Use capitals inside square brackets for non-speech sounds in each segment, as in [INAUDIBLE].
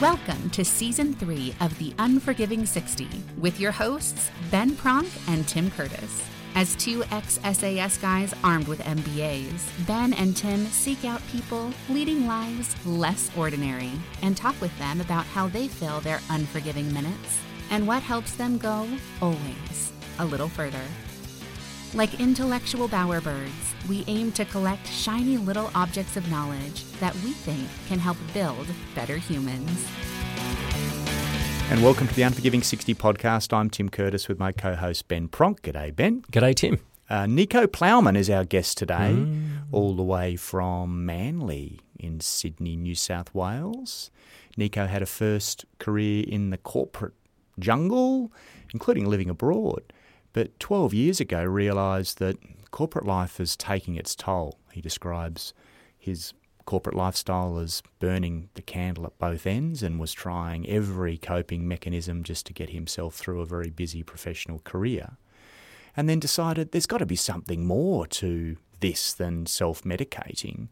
Welcome to season three of The Unforgiving 60 with your hosts, Ben Pronk and Tim Curtis. As two ex SAS guys armed with MBAs, Ben and Tim seek out people leading lives less ordinary and talk with them about how they fill their unforgiving minutes and what helps them go, always, a little further. Like intellectual bowerbirds, we aim to collect shiny little objects of knowledge that we think can help build better humans. And welcome to the Unforgiving 60 podcast. I'm Tim Curtis with my co host Ben Pronk. G'day, Ben. G'day, Tim. Uh, Nicho Plowman is our guest today, mm. all the way from Manly in Sydney, New South Wales. Nicho had a first career in the corporate jungle, including living abroad, but 12 years ago realised that corporate life is taking its toll. He describes his corporate lifestyle as burning the candle at both ends and was trying every coping mechanism just to get himself through a very busy professional career. And then decided there's got to be something more to this than self medicating.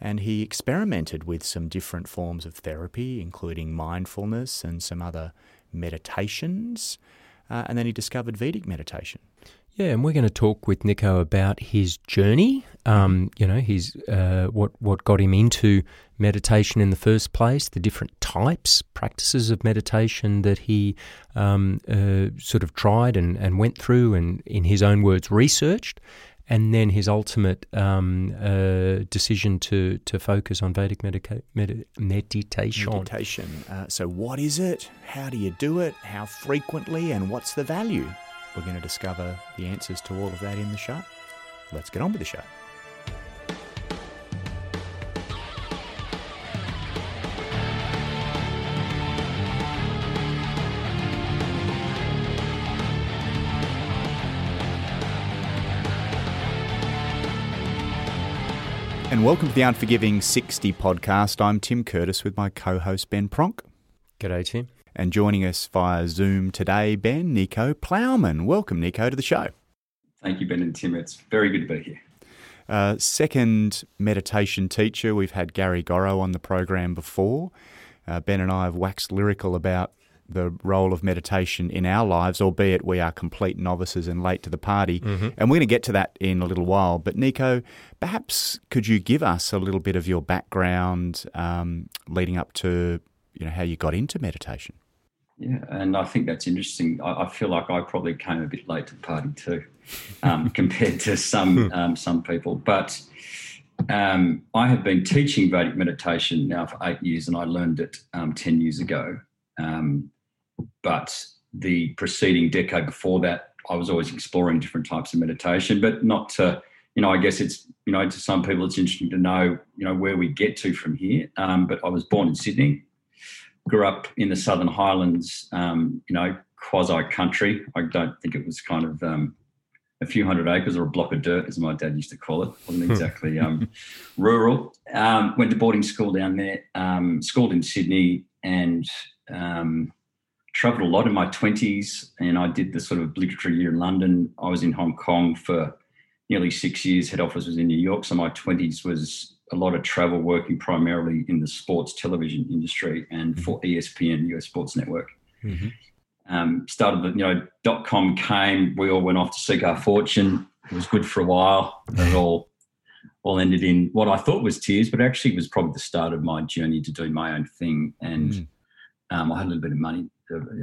And he experimented with some different forms of therapy, including mindfulness and some other meditations. Uh, and then he discovered Vedic meditation. Yeah, and we're going to talk with Nicho about his journey. Um, you know, his uh, what what got him into meditation in the first place, the different types, practices of meditation that he um, uh, sort of tried and, and went through, and in his own words, researched, and then his ultimate um, uh, decision to to focus on Vedic medica- med- meditation. Meditation. Uh, so, what is it? How do you do it? How frequently? And what's the value? We're going to discover the answers to all of that in the show. Let's get on with the show. And welcome to the Unforgiving 60 podcast. I'm Tim Curtis with my co host Ben Pronk. G'day, Tim. And joining us via Zoom today, Ben, Nicho Plowman. Welcome, Nicho, to the show. Thank you, Ben and Tim. It's very good to be here. Uh, second meditation teacher. We've had Gary Gorrow on the program before. Uh, ben and I have waxed lyrical about the role of meditation in our lives, albeit we are complete novices and late to the party. Mm-hmm. And we're going to get to that in a little while. But, Nicho, perhaps could you give us a little bit of your background um, leading up to you know how you got into meditation? Yeah, and I think that's interesting. I, I, feel like I probably came a bit late to the party too, um, [LAUGHS] compared to some hmm. um, some people. But um, I have been teaching Vedic meditation now for eight years, and I learned it um, ten years ago. Um, but the preceding decade before that, I was always exploring different types of meditation, but not to, you know, I guess it's, you know, to some people it's interesting to know, you know, where we get to from here. Um, but I was born in Sydney, grew up in the Southern Highlands, um, you know, quasi country. I don't think it was kind of um, a few hundred acres or a block of dirt, as my dad used to call it. wasn't hmm. exactly um, rural. Um, went to boarding school down there, um, schooled in Sydney, and um, traveled a lot in my 20s. And I did the sort of obligatory year in London. I was in Hong Kong for nearly six years. Head office was in New York. So my 20s was a lot of travel working primarily in the sports television industry and mm-hmm. for ESPN, US Sports Network. Mm-hmm. Um, started the, you know, dot com came, we all went off to seek our fortune. It was good for a while. It all all ended in what I thought was tears, but actually was probably the start of my journey to do my own thing. And mm. um, I had a little bit of money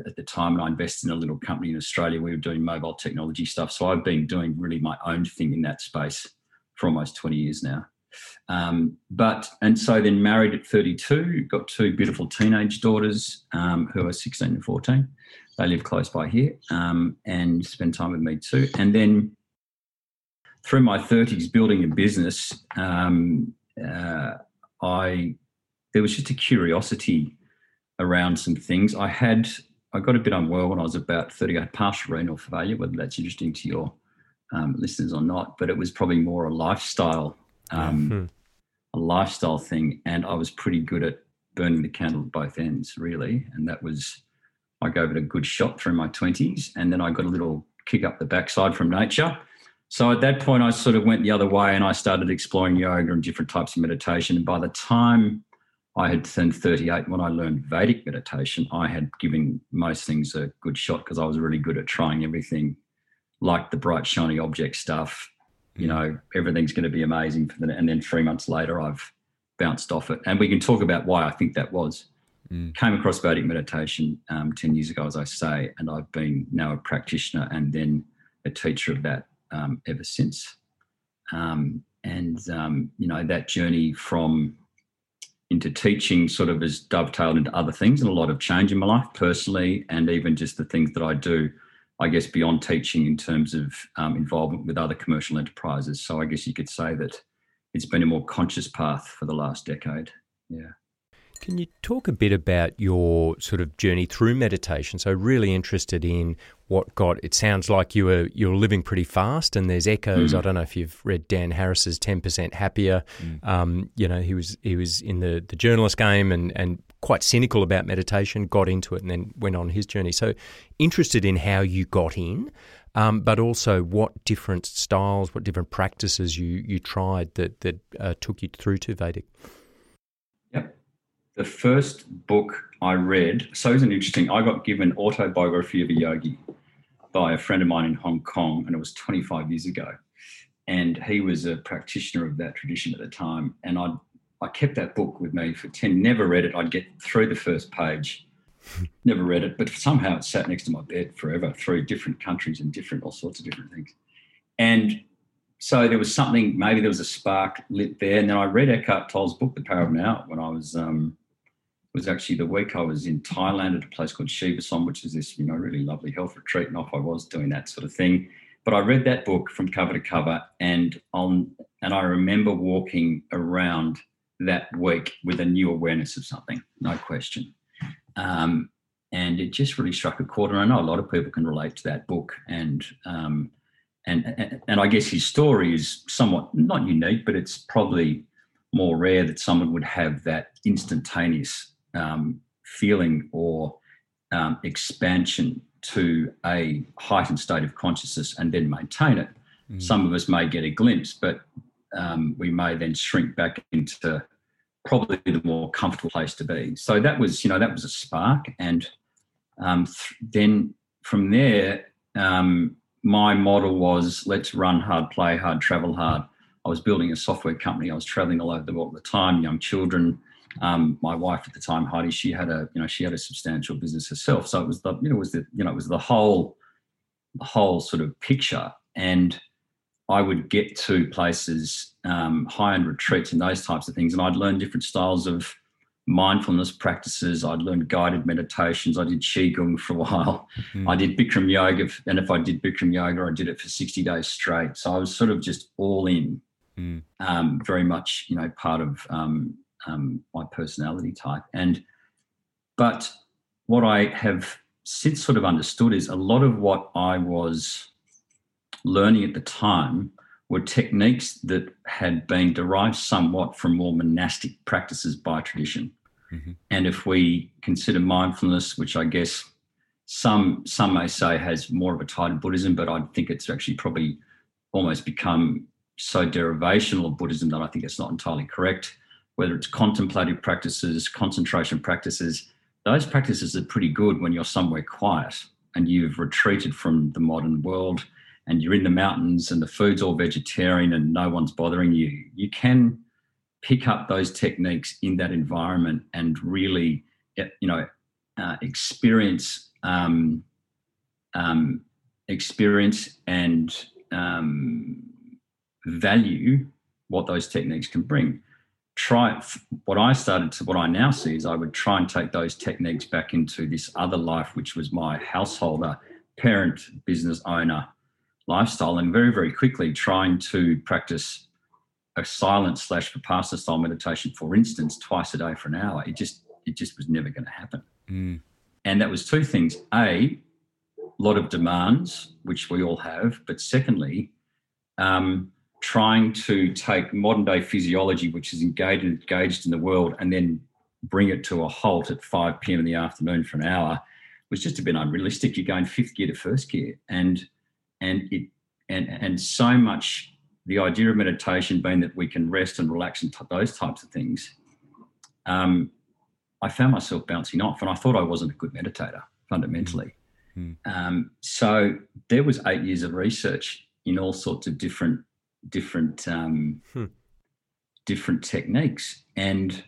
at the time, and I invested in a little company in Australia. We were doing mobile technology stuff, so I've been doing really my own thing in that space for almost twenty years now. Um, but and so then married at 32, got two beautiful teenage daughters um, who are 16 and 14. They live close by here um, and spend time with me too. And then through my 30s, building a business, um, uh, I there was just a curiosity around some things. I had I got a bit unwell when I was about 30. I had partial renal failure, whether that's interesting to your um, listeners or not, but it was probably more a lifestyle um, mm-hmm. a lifestyle thing, and I was pretty good at burning the candle at both ends, really. And that was I gave it a good shot through my twenties, and then I got a little kick up the backside from nature. So at that point, I sort of went the other way, and I started exploring yoga and different types of meditation. And by the time I had turned 38 when I learned Vedic meditation. I had given most things a good shot because I was really good at trying everything, like the bright shiny object stuff. You know, everything's going to be amazing for the. And then three months later, I've bounced off it, and we can talk about why I think that was. Mm. Came across Vedic meditation um, 10 years ago, as I say, and I've been now a practitioner and then a teacher of that um, ever since. Um, and, um, you know, that journey from into teaching sort of has dovetailed into other things and a lot of change in my life personally and even just the things that I do, I guess, beyond teaching in terms of um, involvement with other commercial enterprises. So I guess you could say that it's been a more conscious path for the last decade. Yeah. Can you talk a bit about your sort of journey through meditation? So, really interested in what got. It sounds like you were you're living pretty fast, and there's echoes. Mm. I don't know if you've read Dan Harris's Ten Percent Happier. Mm. Um, you know, he was he was in the the journalist game and and quite cynical about meditation. Got into it and then went on his journey. So, interested in how you got in. Um, but also what different styles, what different practices you you tried that that uh, took you through to Vedic. The first book I read, so it's an interesting. I got given autobiography of a yogi by a friend of mine in Hong Kong, and it was 25 years ago. And he was a practitioner of that tradition at the time. And I I kept that book with me for 10, never read it. I'd get through the first page, [LAUGHS] never read it, but somehow it sat next to my bed forever through different countries and different, all sorts of different things. And so there was something, maybe there was a spark lit there. And then I read Eckhart Tolle's book, The Power of Now, when I was um, was actually the week I was in Thailand at a place called Chiva-Som, which is this, you know, really lovely health retreat. And off I was doing that sort of thing. But I read that book from cover to cover, and on and I remember walking around that week with a new awareness of something, no question. Um, and it just really struck a chord. And I know a lot of people can relate to that book. And um, and and I guess his story is somewhat not unique, but it's probably more rare that someone would have that instantaneous um, feeling or um, expansion to a heightened state of consciousness and then maintain it. Mm. Some of us may get a glimpse, but um, we may then shrink back into probably the more comfortable place to be. So that was, you know, that was a spark. And um, th- then from there, um, my model was let's run hard, play hard, travel hard. I was building a software company. I was traveling all over the world at the time, young children, um, my wife at the time, Heidi, she had a you know she had a substantial business herself, so it was the you know it was the you know it was the whole the whole sort of picture. And I would get to places, um, high end retreats and those types of things, and I'd learn different styles of mindfulness practices. I'd learned guided meditations. I did qigong for a [LAUGHS] while. Mm-hmm. I did Bikram yoga, and if I did Bikram yoga, I did it for sixty days straight. So I was sort of just all in, mm. um, very much you know part of um, um, my personality type. And but what I have since sort of understood is a lot of what I was learning at the time were techniques that had been derived somewhat from more monastic practices by tradition. Mm-hmm. And if we consider mindfulness, which I guess some some may say has more of a tie to Buddhism, but I think it's actually probably almost become so derivational of Buddhism that I think it's not entirely correct whether it's contemplative practices, concentration practices, those practices are pretty good when you're somewhere quiet and you've retreated from the modern world and you're in the mountains and the food's all vegetarian and no one's bothering you. You can pick up those techniques in that environment and really, you know, uh, experience um, um, experience and um, value what those techniques can bring try what I started to what I now see is I would try and take those techniques back into this other life, which was my householder, parent, business owner lifestyle, and very, very quickly trying to practice a silent slash vipassana style meditation, for instance, twice a day for an hour. It just it just was never going to happen. Mm. And that was two things. A lot of demands, which we all have, but secondly, um, trying to take modern day physiology, which is engaged, engaged in the world, and then bring it to a halt at 5 p.m. in the afternoon for an hour was just a bit unrealistic. You're going fifth gear to first gear. And and it and and so much the idea of meditation being that we can rest and relax and t- those types of things um, I found myself bouncing off, and I thought I wasn't a good meditator fundamentally. Mm. Um, so there was eight years of research in all sorts of different different um, hmm. different techniques, and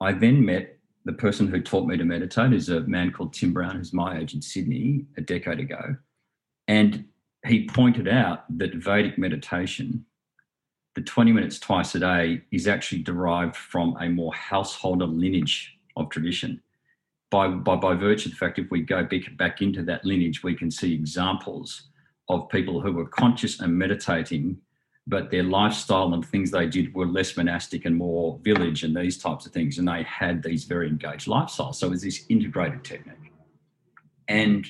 I then met the person who taught me to meditate is a man called Tim Brown, who's my age in Sydney a decade ago. And he pointed out that Vedic meditation, the 20 minutes twice a day, is actually derived from a more householder lineage of tradition. By, by, by virtue of the fact, if we go back into that lineage, we can see examples of people who were conscious and meditating but their lifestyle and things they did were less monastic and more village and these types of things. And they had these very engaged lifestyles. So it was this integrated technique. And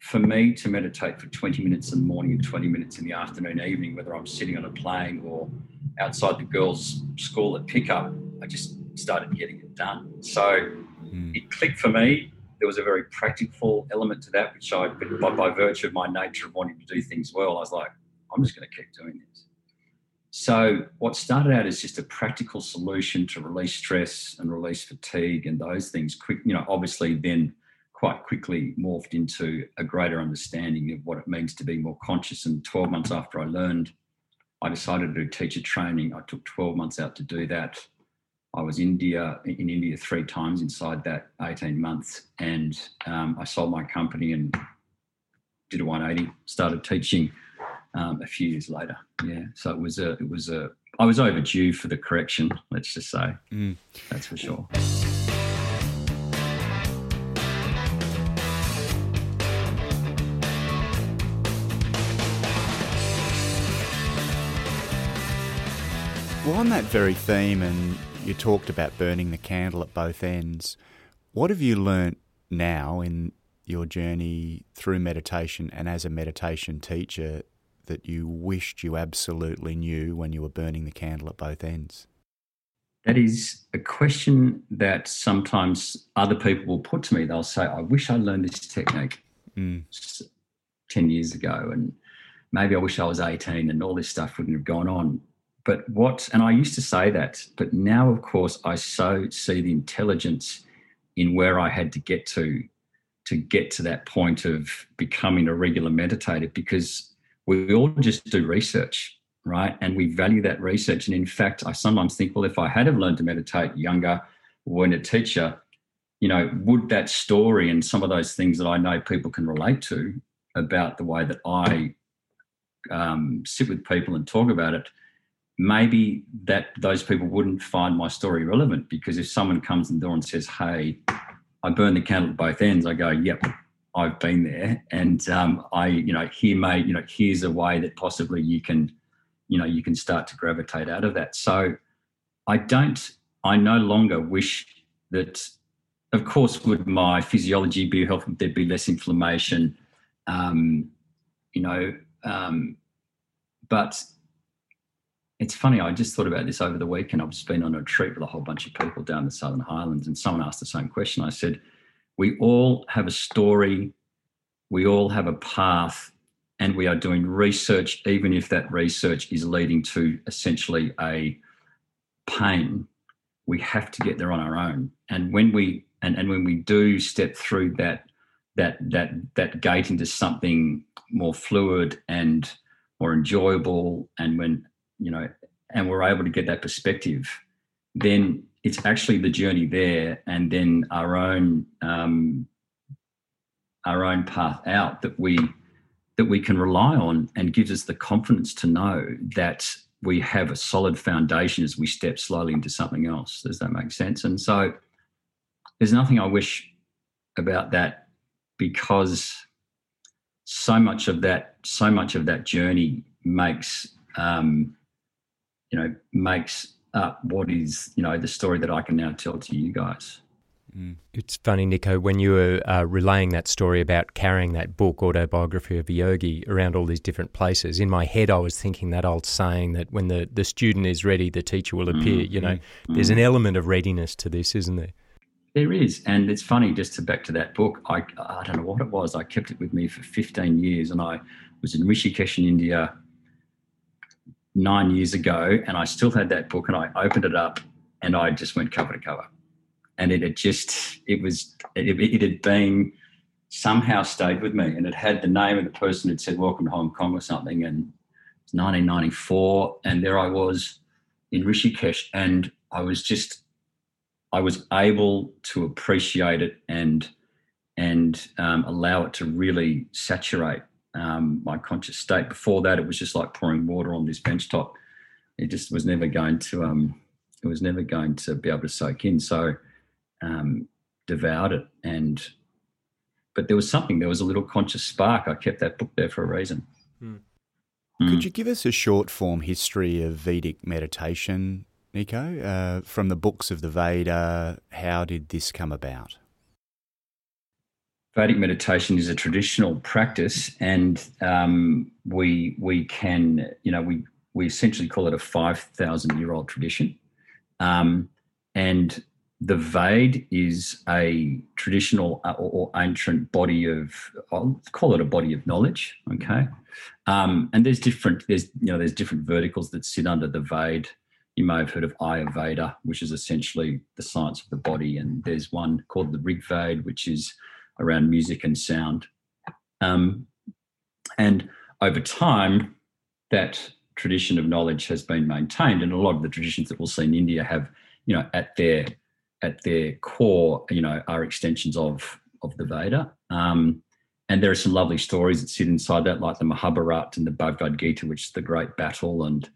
for me to meditate for 20 minutes in the morning and 20 minutes in the afternoon, evening, whether I'm sitting on a plane or outside the girls' school at pickup, I just started getting it done. So mm. it clicked for me. There was a very practical element to that, which I, by, by virtue of my nature of wanting to do things well, I was like, I'm just going to keep doing this. So, what started out as just a practical solution to release stress and release fatigue and those things, quick, you know, obviously then quite quickly morphed into a greater understanding of what it means to be more conscious. And 12 months after I learned, I decided to do teacher training. I took 12 months out to do that. I was India in India three times inside that 18 months, and um, I sold my company and did a 180. Started teaching um, a few years later. Yeah, so it was a it was a I was overdue for the correction. Let's just say mm. that's for sure. Well, on that very theme, and you talked about burning the candle at both ends. What have you learnt now in your journey through meditation and as a meditation teacher that you wished you absolutely knew when you were burning the candle at both ends? That is a question that sometimes other people will put to me. They'll say, I wish I learned this technique mm. 10 years ago, and maybe I wish I was 18 and all this stuff wouldn't have gone on. But what, and I used to say that, but now, of course, I so see the intelligence in where I had to get to to get to that point of becoming a regular meditator because we all just do research, right? And we value that research. And in fact, I sometimes think, well, if I had have learned to meditate younger when a teacher, you know, would that story and some of those things that I know people can relate to about the way that I um, sit with people and talk about it, maybe that those people wouldn't find my story relevant because if someone comes in the door and says, "Hey, I burn the candle at both ends," I go, "Yep, I've been there, and um, I, you know, here may, you know, here's a way that possibly you can, you know, you can start to gravitate out of that. So, I don't, I no longer wish that. Of course, would my physiology be healthy? There'd be less inflammation, um, you know. Um, but it's funny. I just thought about this over the weekend. I've just been on a retreat with a whole bunch of people down the Southern Highlands, and someone asked the same question. I said we all have a story, we all have a path, and we are doing research, even if that research is leading to essentially a pain. We have to get there on our own. And when we and, and when we do step through that that that that gate into something more fluid and more enjoyable, and when you know, and we're able to get that perspective, then it's actually the journey there and then our own um, our own path out that we that we can rely on and gives us the confidence to know that we have a solid foundation as we step slowly into something else. Does that make sense? And so there's nothing I wish about that because so much of that so much of that journey makes um, you know makes up what is you know the story that I can now tell to you guys. Mm. It's funny, Nicho, when you were uh, relaying that story about carrying that book, Autobiography of a Yogi, around all these different places. In my head, I was thinking that old saying that when the, the student is ready, the teacher will appear. Mm, you know, mm, there's an element of readiness to this, isn't there? There is, and it's funny. Just to back to that book, I I don't know what it was. I kept it with me for 15 years, and I was in Rishikesh in India nine years ago, and I still had that book, and I opened it up, and I just went cover to cover. and it had just it was it, it had been somehow stayed with me, and it had the name of the person who'd said "Welcome to Hong Kong" or something, and it's 1994, and there I was in Rishikesh, and I was just I was able to appreciate it and and um, allow it to really saturate um, my conscious state. Before that, it was just like pouring water on this bench top. It just was never going to um, it was never going to be able to soak in. So um, devoured it and but there was something there was a little conscious spark i kept that book there for a reason mm. Mm. could you give us a short form history of vedic meditation nicho uh, from the books of the veda how did this come about Vedic meditation is a traditional practice, and um, we we can you know we we essentially call it a five thousand year old tradition, um, and the Ved is a traditional uh, or, ancient body of, I'll call it a body of knowledge. Okay, um, and there's different there's you know there's different verticals that sit under the Ved. You may have heard of Ayurveda, which is essentially the science of the body, and there's one called the Rig Ved, which is around music and sound. Um, and over time, that tradition of knowledge has been maintained, and a lot of the traditions that we'll see in India have, you know, at their at their core, you know, are extensions of of the Veda. Um, and there are some lovely stories that sit inside that, like the Mahabharata and the Bhagavad Gita, which is the great battle, and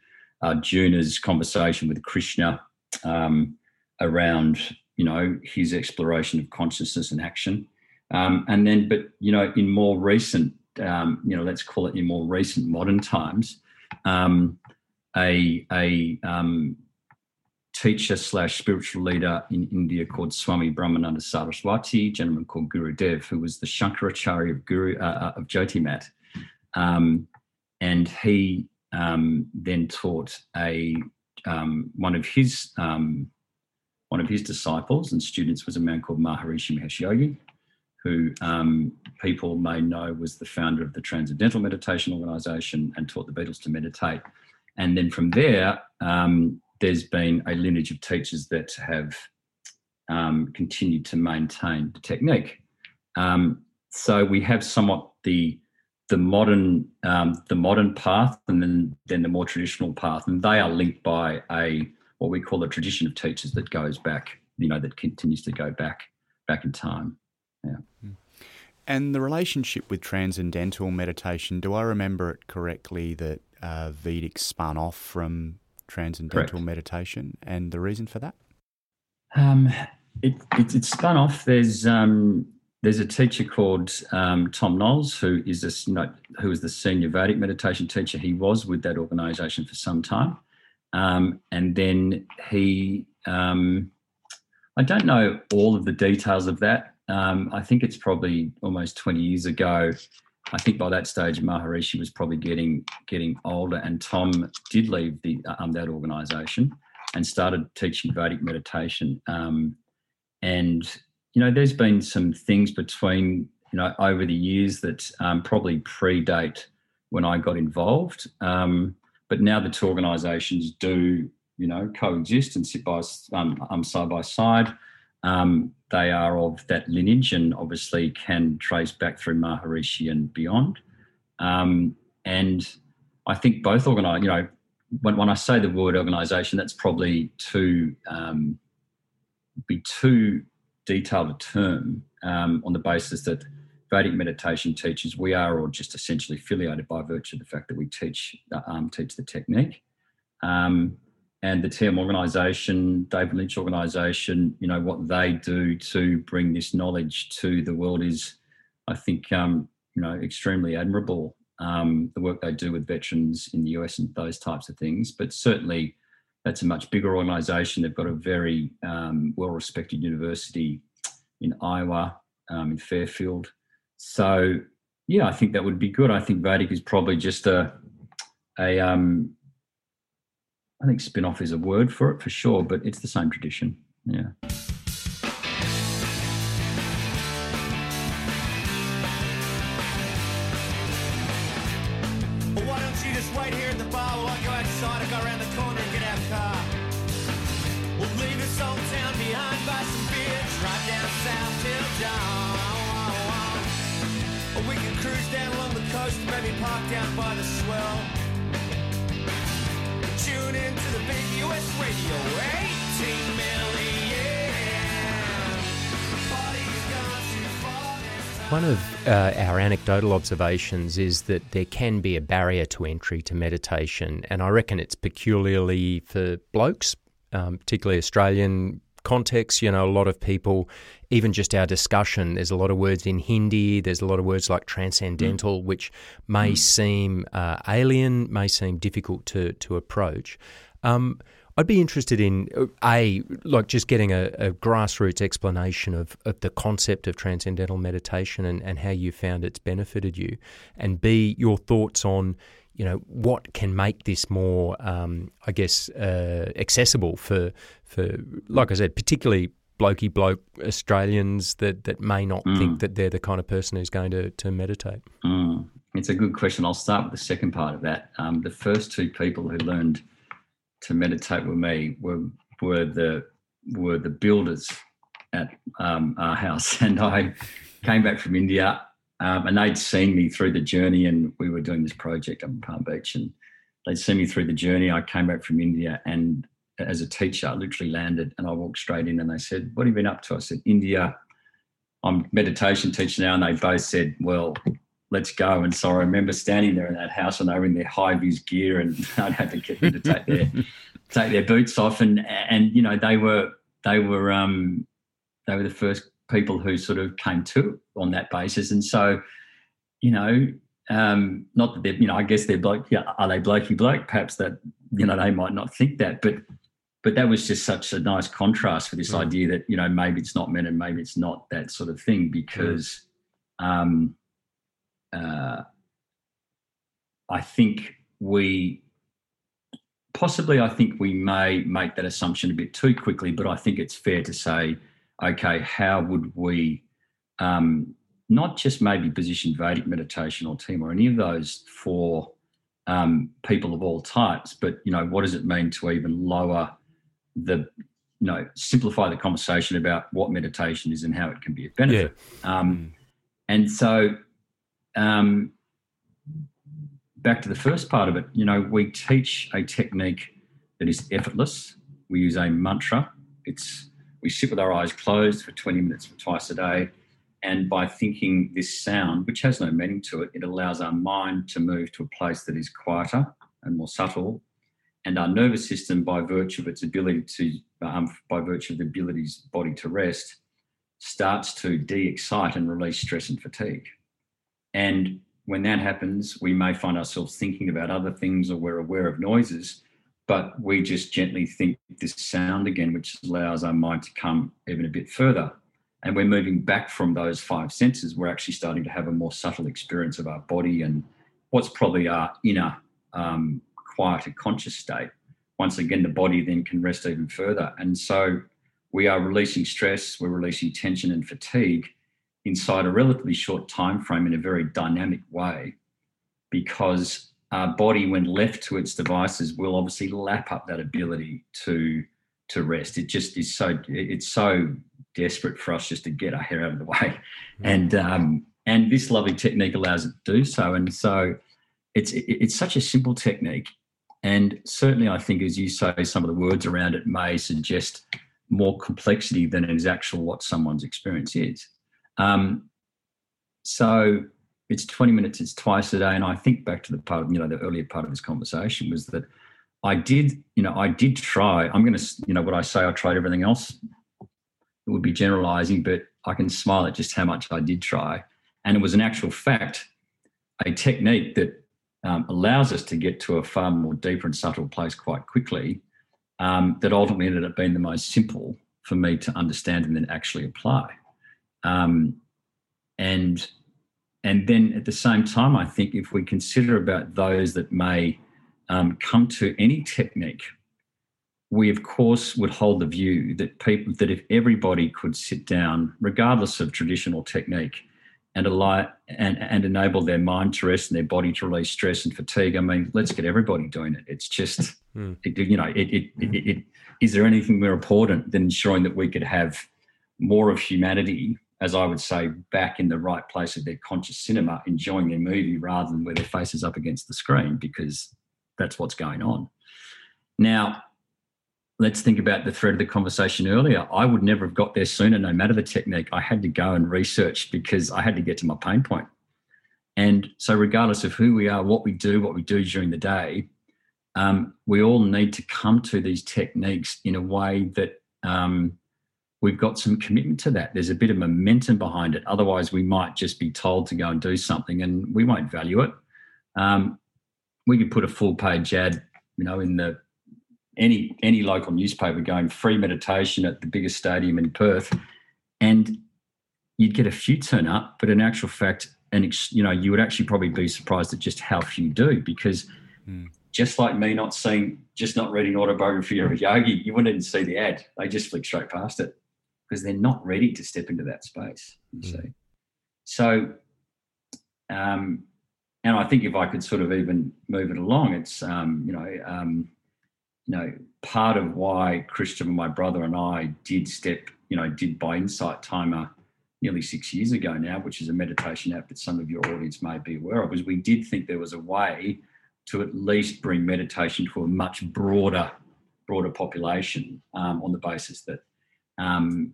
Arjuna's conversation with Krishna um, around, you know, his exploration of consciousness and action. Um, and then, but you know, in more recent, um, you know, let's call it in more recent modern times, um, a a um, teacher slash spiritual leader in India called Swami Brahmananda Saraswati, gentleman called Guru Dev, who was the Shankaracharya of Guru uh, uh of Jyotimat, um, and he um, then taught a one of his one of his disciples and students was a man called Maharishi Mahesh Yogi, who um, people may know was the founder of the Transcendental Meditation Organization and taught the Beatles to meditate. And then from there, um, there's been a lineage of teachers that have um, continued to maintain the technique. Um, so we have somewhat the the modern um, the modern path and then then the more traditional path, and they are linked by a what we call a tradition of teachers that goes back, you know, that continues to go back back in time. Yeah. Hmm. And the relationship with transcendental meditation, do I remember it correctly that uh, Vedic spun off from transcendental Correct. meditation, and the reason for that? Um, it, it, it, spun off. There's um, there's a teacher called um, Thom Knoles who is a, who is the senior Vedic meditation teacher. He was with that organisation for some time, um, and then he. Um, I don't know all of the details of that. Um, I think it's probably almost 20 years ago. I think by that stage, Maharishi was probably getting getting older, and Thom did leave the um, that organisation and started teaching Vedic meditation. Um, and you know, there's been some things between you know over the years that um, probably predate when I got involved. Um, but now the two organisations do you know coexist and sit by um, um, side by side. Um, they are of that lineage and obviously can trace back through Maharishi and beyond. Um, and I think both organize, you know, when, when I say the word organization, that's probably too, um, be too detailed a term um, on the basis that Vedic meditation teachers, we are all just essentially affiliated by virtue of the fact that we teach, uh, um, teach the technique. Um, and the TM organisation, David Lynch organisation, you know, what they do to bring this knowledge to the world is, I think, um, you know, extremely admirable. Um, the work they do with veterans in the US and those types of things. But certainly, that's a much bigger organisation. They've got a very um, well-respected university in Iowa, um, in Fairfield. So, yeah, I think that would be good. I think Vedic is probably just a a um, I think spin off is a word for it for sure, but it's the same tradition. Yeah. One of uh, our anecdotal observations is that there can be a barrier to entry to meditation, and I reckon it's peculiarly for blokes, um, particularly Australian context. You know, a lot of people, even just our discussion, there's a lot of words in Hindi, there's a lot of words like transcendental, which may seem uh, alien, may seem difficult to, to approach. Um, I'd be interested in uh, a like just getting a, a grassroots explanation of, of the concept of transcendental meditation and, and how you found it's benefited you, and b your thoughts on you know what can make this more, um, I guess, uh, accessible for for like I said, particularly blokey bloke Australians that, that may not think that they're the kind of person who's going to, to meditate. Mm. It's a good question. I'll start with the second part of that. Um, the first two people who learned to meditate with me were were the were the builders at um, our house, [LAUGHS] and I came back from India, um, and they'd seen me through the journey, and we were doing this project up in Palm Beach, and they'd seen me through the journey. I came back from India, and as a teacher, I literally landed, and I walked straight in, and they said, "What have you been up to?" I said, "India." I'm meditation teacher now, and they both said, "Well, let's go. And so I remember standing there in that house and they were in their high vis gear and [LAUGHS] I'd have to get them to take their [LAUGHS] take their boots off and and you know they were they were um they were the first people who sort of came to on that basis. And so, you know, um, not that they're, you know, I guess they're bloke, yeah, are they blokey bloke? Perhaps that, you know, they might not think that, but but that was just such a nice contrast for this Mm. idea that, you know, maybe it's not men and maybe it's not that sort of thing because um uh, I think we possibly I think we may make that assumption a bit too quickly, but I think it's fair to say, okay, how would we um, not just maybe position Vedic meditation or TM or any of those for um, people of all types, but you know, what does it mean to even lower the you know simplify the conversation about what meditation is and how it can be a benefit. Um, and so um, back to the first part of it, you know, we teach a technique that is effortless. We use a mantra. It's we sit with our eyes closed for 20 minutes twice a day. And by thinking this sound, which has no meaning to it, it allows our mind to move to a place that is quieter and more subtle. And our nervous system, by virtue of its ability to, um, by virtue of the ability's body to rest, starts to de-excite and release stress and fatigue. And when that happens, we may find ourselves thinking about other things or we're aware of noises, but we just gently think this sound again, which allows our mind to come even a bit further. And we're moving back from those five senses. We're actually starting to have a more subtle experience of our body and what's probably our inner, um, quieter conscious state. Once again, the body then can rest even further. And so we are releasing stress, we're releasing tension and fatigue inside a relatively short time frame in a very dynamic way because our body when left to its devices will obviously lap up that ability to to rest. It just is so it's so desperate for us just to get our hair out of the way. And um and this lovely technique allows it to do so. And so it's it, it's such a simple technique. And certainly i think as you say some of the words around it may suggest more complexity than is actual what someone's experience is um, so it's 20 minutes, it's twice a day. And I think back to the part, of, you know, the earlier part of this conversation was that I did, you know, I did try. I'm going to, you know, what I say, I tried everything else. It would be generalizing, but I can smile at just how much I did try. And it was an actual fact, a technique that um, allows us to get to a far more deeper and subtle place quite quickly. Um, that ultimately ended up being the most simple for me to understand and then actually apply. Um, and and then at the same time, I think if we consider about those that may um, come to any technique, we of course would hold the view that people that if everybody could sit down, regardless of traditional technique, and allow and, and enable their mind to rest and their body to release stress and fatigue. I mean, let's get everybody doing it. It's just, Mm. it, you know, it, it, it, it, is there anything more important than ensuring that we could have more of humanity as I would say, back in the right place of their conscious cinema, enjoying their movie rather than with their faces up against the screen because that's what's going on. Now, let's think about the thread of the conversation earlier. I would never have got there sooner, no matter the technique. I had to go and research because I had to get to my pain point. And so, regardless of who we are, what we do, what we do during the day, um, we all need to come to these techniques in a way that um, we've got some commitment to that. There's a bit of momentum behind it. Otherwise, we might just be told to go and do something and we won't value it. Um, we could put a full page ad, you know, in the any any local newspaper going free meditation at the biggest stadium in Perth, and you'd get a few turn up, but in actual fact, and you know, you would actually probably be surprised at just how few do because. Mm. Just like me not seeing, just not reading autobiography of a yogi, you wouldn't even see the ad. They just flick straight past it because they're not ready to step into that space. You mm. see, so um, and I think if I could sort of even move it along, it's um, you know um, you know part of why Christian, my brother, and I did step you know did buy Insight Timer nearly six years ago now, which is a meditation app that some of your audience may be aware of, was we did think there was a way to at least bring meditation to a much broader broader population um, on the basis that um,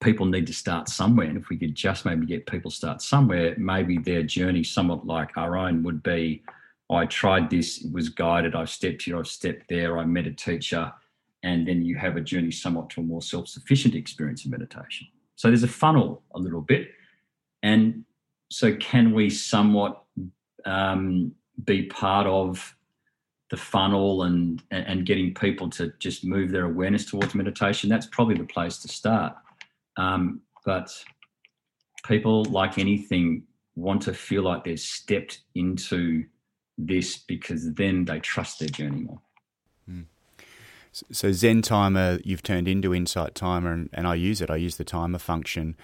people need to start somewhere. And if we could just maybe get people start somewhere, maybe their journey, somewhat like our own, would be I tried this, it was guided, I've stepped here, I've stepped there, I met a teacher, and then you have a journey somewhat to a more self sufficient experience of meditation. So there's a funnel a little bit. And so, can we somewhat um, be part of the funnel and and getting people to just move their awareness towards meditation? That's probably the place to start. Um, but people, like anything, want to feel like they're stepped into this because then they trust their journey more. Mm. So Zen Timer, you've turned into Insight Timer, and, and I use it. I use the timer function.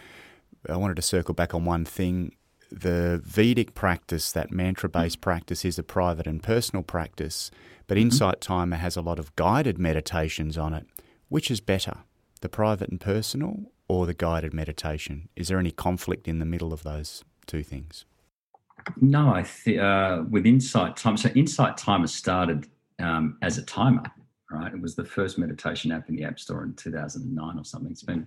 I wanted to circle back on one thing. The Vedic practice, that mantra based practice, is a private and personal practice, but mm-hmm. Insight Timer has a lot of guided meditations on it. Which is better, the private and personal, or the guided meditation? Is there any conflict in the middle of those two things? No, I think uh, with Insight Timer. So Insight Timer started um, as a timer, right? It was the first meditation app in the App Store in 2009 or something. It's been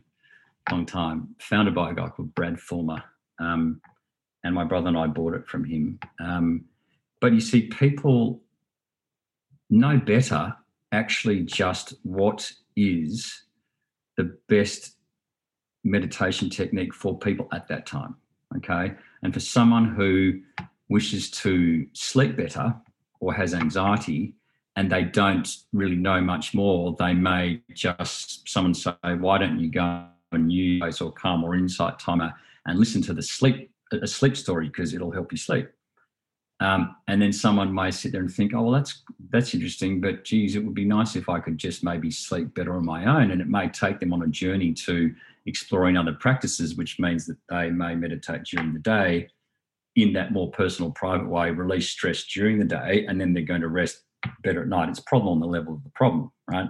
a long time. Founded by a guy called Brad Fulmer, um, and my brother and I bought it from him. Um, but you see, people know better actually just what is the best meditation technique for people at that time. Okay. And for someone who wishes to sleep better or has anxiety and they don't really know much more, they may just someone say, Why don't you go and use or calm or insight timer and listen to the sleep a sleep story because it'll help you sleep. Um, and then someone may sit there and think, oh well, that's that's interesting, but geez, it would be nice if I could just maybe sleep better on my own. And it may take them on a journey to exploring other practices, which means that they may meditate during the day in that more personal, private way, release stress during the day, and then they're going to rest better at night. It's problem on the level of the problem, right?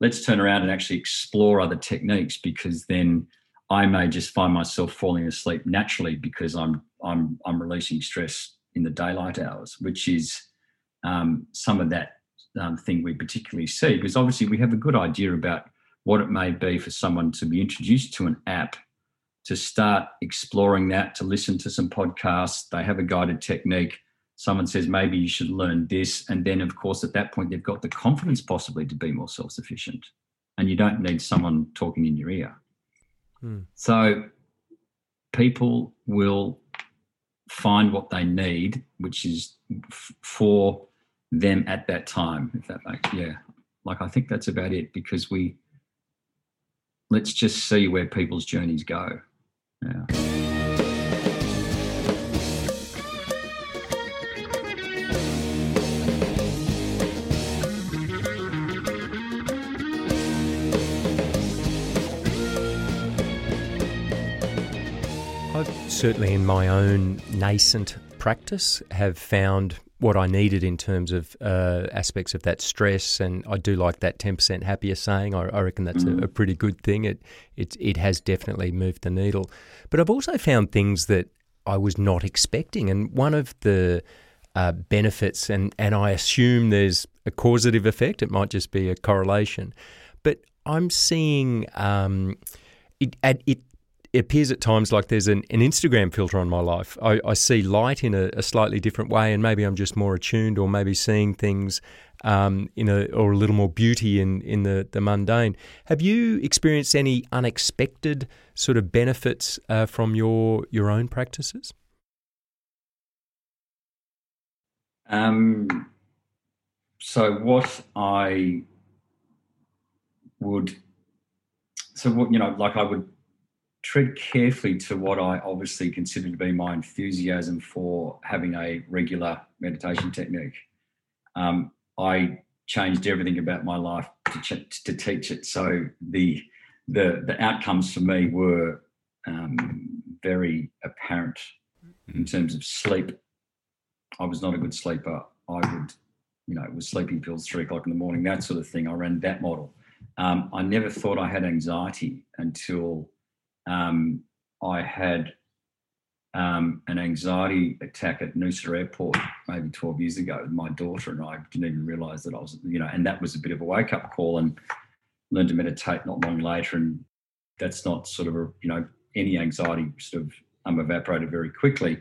Let's turn around and actually explore other techniques because then I may just find myself falling asleep naturally because I'm I'm I'm releasing stress in the daylight hours, which is um, some of that um, thing we particularly see. Because obviously we have a good idea about what it may be for someone to be introduced to an app to start exploring that, to listen to some podcasts. They have a guided technique. Someone says, maybe you should learn this. And then, of course, at that point, they've got the confidence possibly to be more self sufficient. And you don't need someone talking in your ear. Hmm. So people will find what they need, which is f- for them at that time. If that makes yeah, like I think that's about it because we let's just see where people's journeys go. Yeah. Certainly, in my own nascent practice, have found what I needed in terms of uh, aspects of that stress, and I do like that ten percent happier saying. I, I reckon that's a, a, pretty good thing. It it it has definitely moved the needle, but I've also found things that I was not expecting, and one of the uh, benefits, and and I assume there's a causative effect. It might just be a correlation, but I'm seeing um, it, it it appears at times like there's an, an Instagram filter on my life. I, I see light in a, a, slightly different way, and maybe I'm just more attuned, or maybe seeing things um, in a or a little more beauty in in the the mundane. Have you experienced any unexpected sort of benefits uh, from your your own practices? Um. So what I would, so what you know, like I would tread carefully to what I obviously consider to be my enthusiasm for having a regular meditation technique. Um, I changed everything about my life to, ch- to teach it. So the the the outcomes for me were um, very apparent in terms of sleep. I was not a good sleeper. I would, you know, was sleeping pills three o'clock in the morning, that sort of thing. I ran that model. Um, I never thought I had anxiety until um, I had um, an anxiety attack at Noosa Airport maybe 12 years ago with my daughter, and I didn't even realize that I was, you know, and that was a bit of a wake up call and learned to meditate not long later. And that's not sort of a, you know, any anxiety sort of um, evaporated very quickly.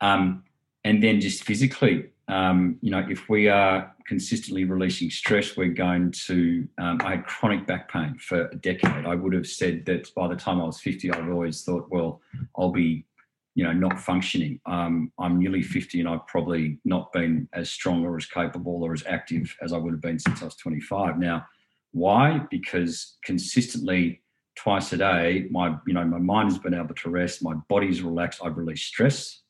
Um, and then just physically, um, you know, if we are consistently releasing stress, we're going to. Um, I had chronic back pain for a decade. I would have said that by the time I was 50, I've always thought, well, I'll be, you know, not functioning. Um, I'm nearly 50 and I've probably not been as strong or as capable or as active as I would have been since I was 25. Now, why? Because consistently, twice a day, my, you know, my mind has been able to rest, my body's relaxed, I've released stress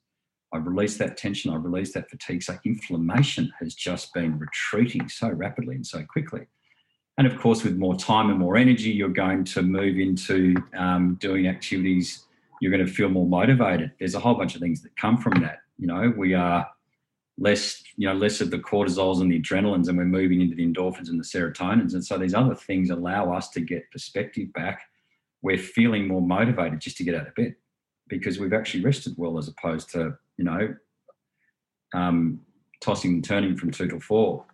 I've released that tension, I've released that fatigue. So inflammation has just been retreating so rapidly and so quickly. And of course, with more time and more energy, you're going to move into um, doing activities. You're going to feel more motivated. There's a whole bunch of things that come from that. You know, we are less, you know, less of the cortisols and the adrenalines, and we're moving into the endorphins and the serotonins. And so these other things allow us to get perspective back. We're feeling more motivated just to get out of bed because we've actually rested well as opposed to you know, um, tossing and turning from two to four,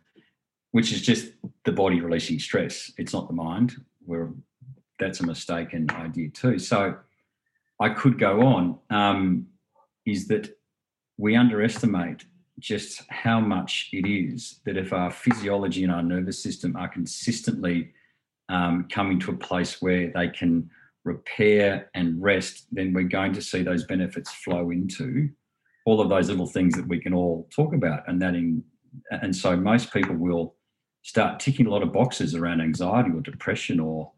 which is just the body releasing stress. It's not the mind. Where that's a mistaken idea too. So I could go on. Um, is that we underestimate just how much it is that if our physiology and our nervous system are consistently um, coming to a place where they can repair and rest, then we're going to see those benefits flow into all of those little things that we can all talk about and that in and so most people will start ticking a lot of boxes around anxiety or depression or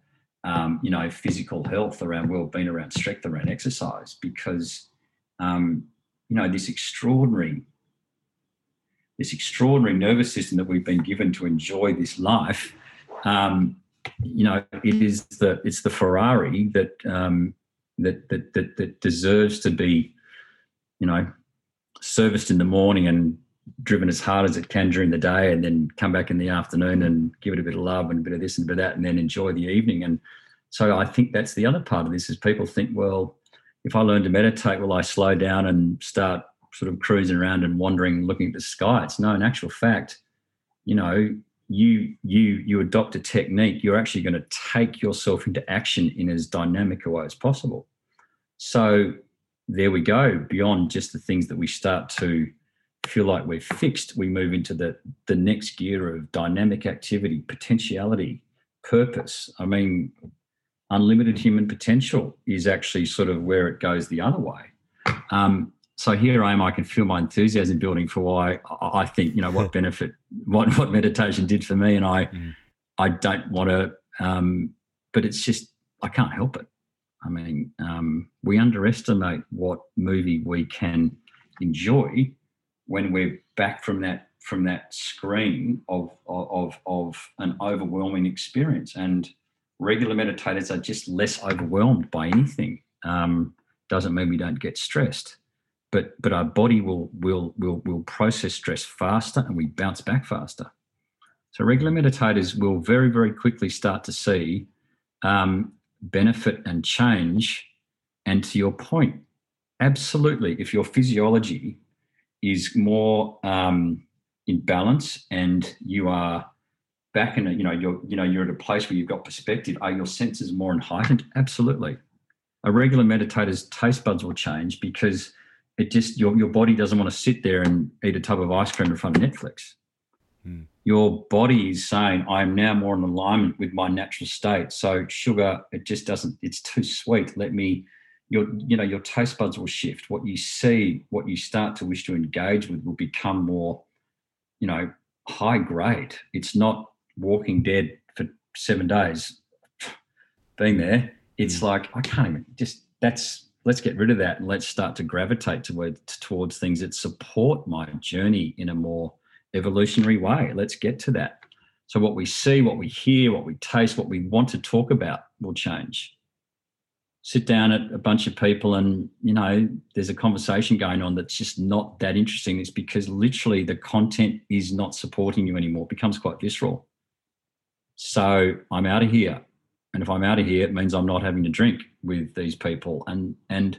um, you know physical health around well-being around strength around exercise because um, you know this extraordinary this extraordinary nervous system that we've been given to enjoy this life um, you know it is the it's the ferrari that um, that, that that that deserves to be you know serviced in the morning and driven as hard as it can during the day and then come back in the afternoon and give it a bit of love and a bit of this and a bit of that and then enjoy the evening. And so i think that's the other part of this is people think well if i learn to meditate will i slow down and start sort of cruising around and wandering looking at the sky? It's no in actual fact you know you you you adopt a technique you're actually going to take yourself into action in as dynamic a way as possible. So there we go. Beyond just the things that we start to feel like we're fixed, we move into the the next gear of dynamic activity, potentiality, purpose. I mean, unlimited human potential is actually sort of where it goes the other way. Um, so here I am. I can feel my enthusiasm building for why I think you know what [LAUGHS] benefit what what meditation did for me, and I mm. I don't want to, um, but it's just I can't help it. I mean, um, we underestimate what movie we can enjoy when we're back from that from that screen of of of an overwhelming experience. And regular meditators are just less overwhelmed by anything. Um, doesn't mean we don't get stressed. but but our body will will will will process stress faster and we bounce back faster. So regular meditators will very very quickly start to see um, benefit and change. And to your point, absolutely, if your physiology is more um, in balance and you are back in a, you know you're you know you're at a place where you've got perspective are your senses more heightened absolutely a regular meditator's taste buds will change because it just your, your body doesn't want to sit there and eat a tub of ice cream in front of netflix Hmm. Your body is saying i'm now more in alignment with my natural state. So sugar it just doesn't it's too sweet. Let me your you know your taste buds will shift. What you see what you start to wish to engage with will become more you know high grade. It's not walking dead for seven days [SIGHS] being there. It's hmm. like i can't even just that's let's get rid of that and let's start to gravitate towards towards things that support my journey in a more evolutionary way. Let's get to that. So what we see what we hear what we taste what we want to talk about will change. Sit down at a bunch of people and you know there's a conversation going on that's just not that interesting. It's because literally the content is not supporting you anymore. It becomes quite visceral. So i'm out of here. And if i'm out of here it means i'm not having a drink with these people. And and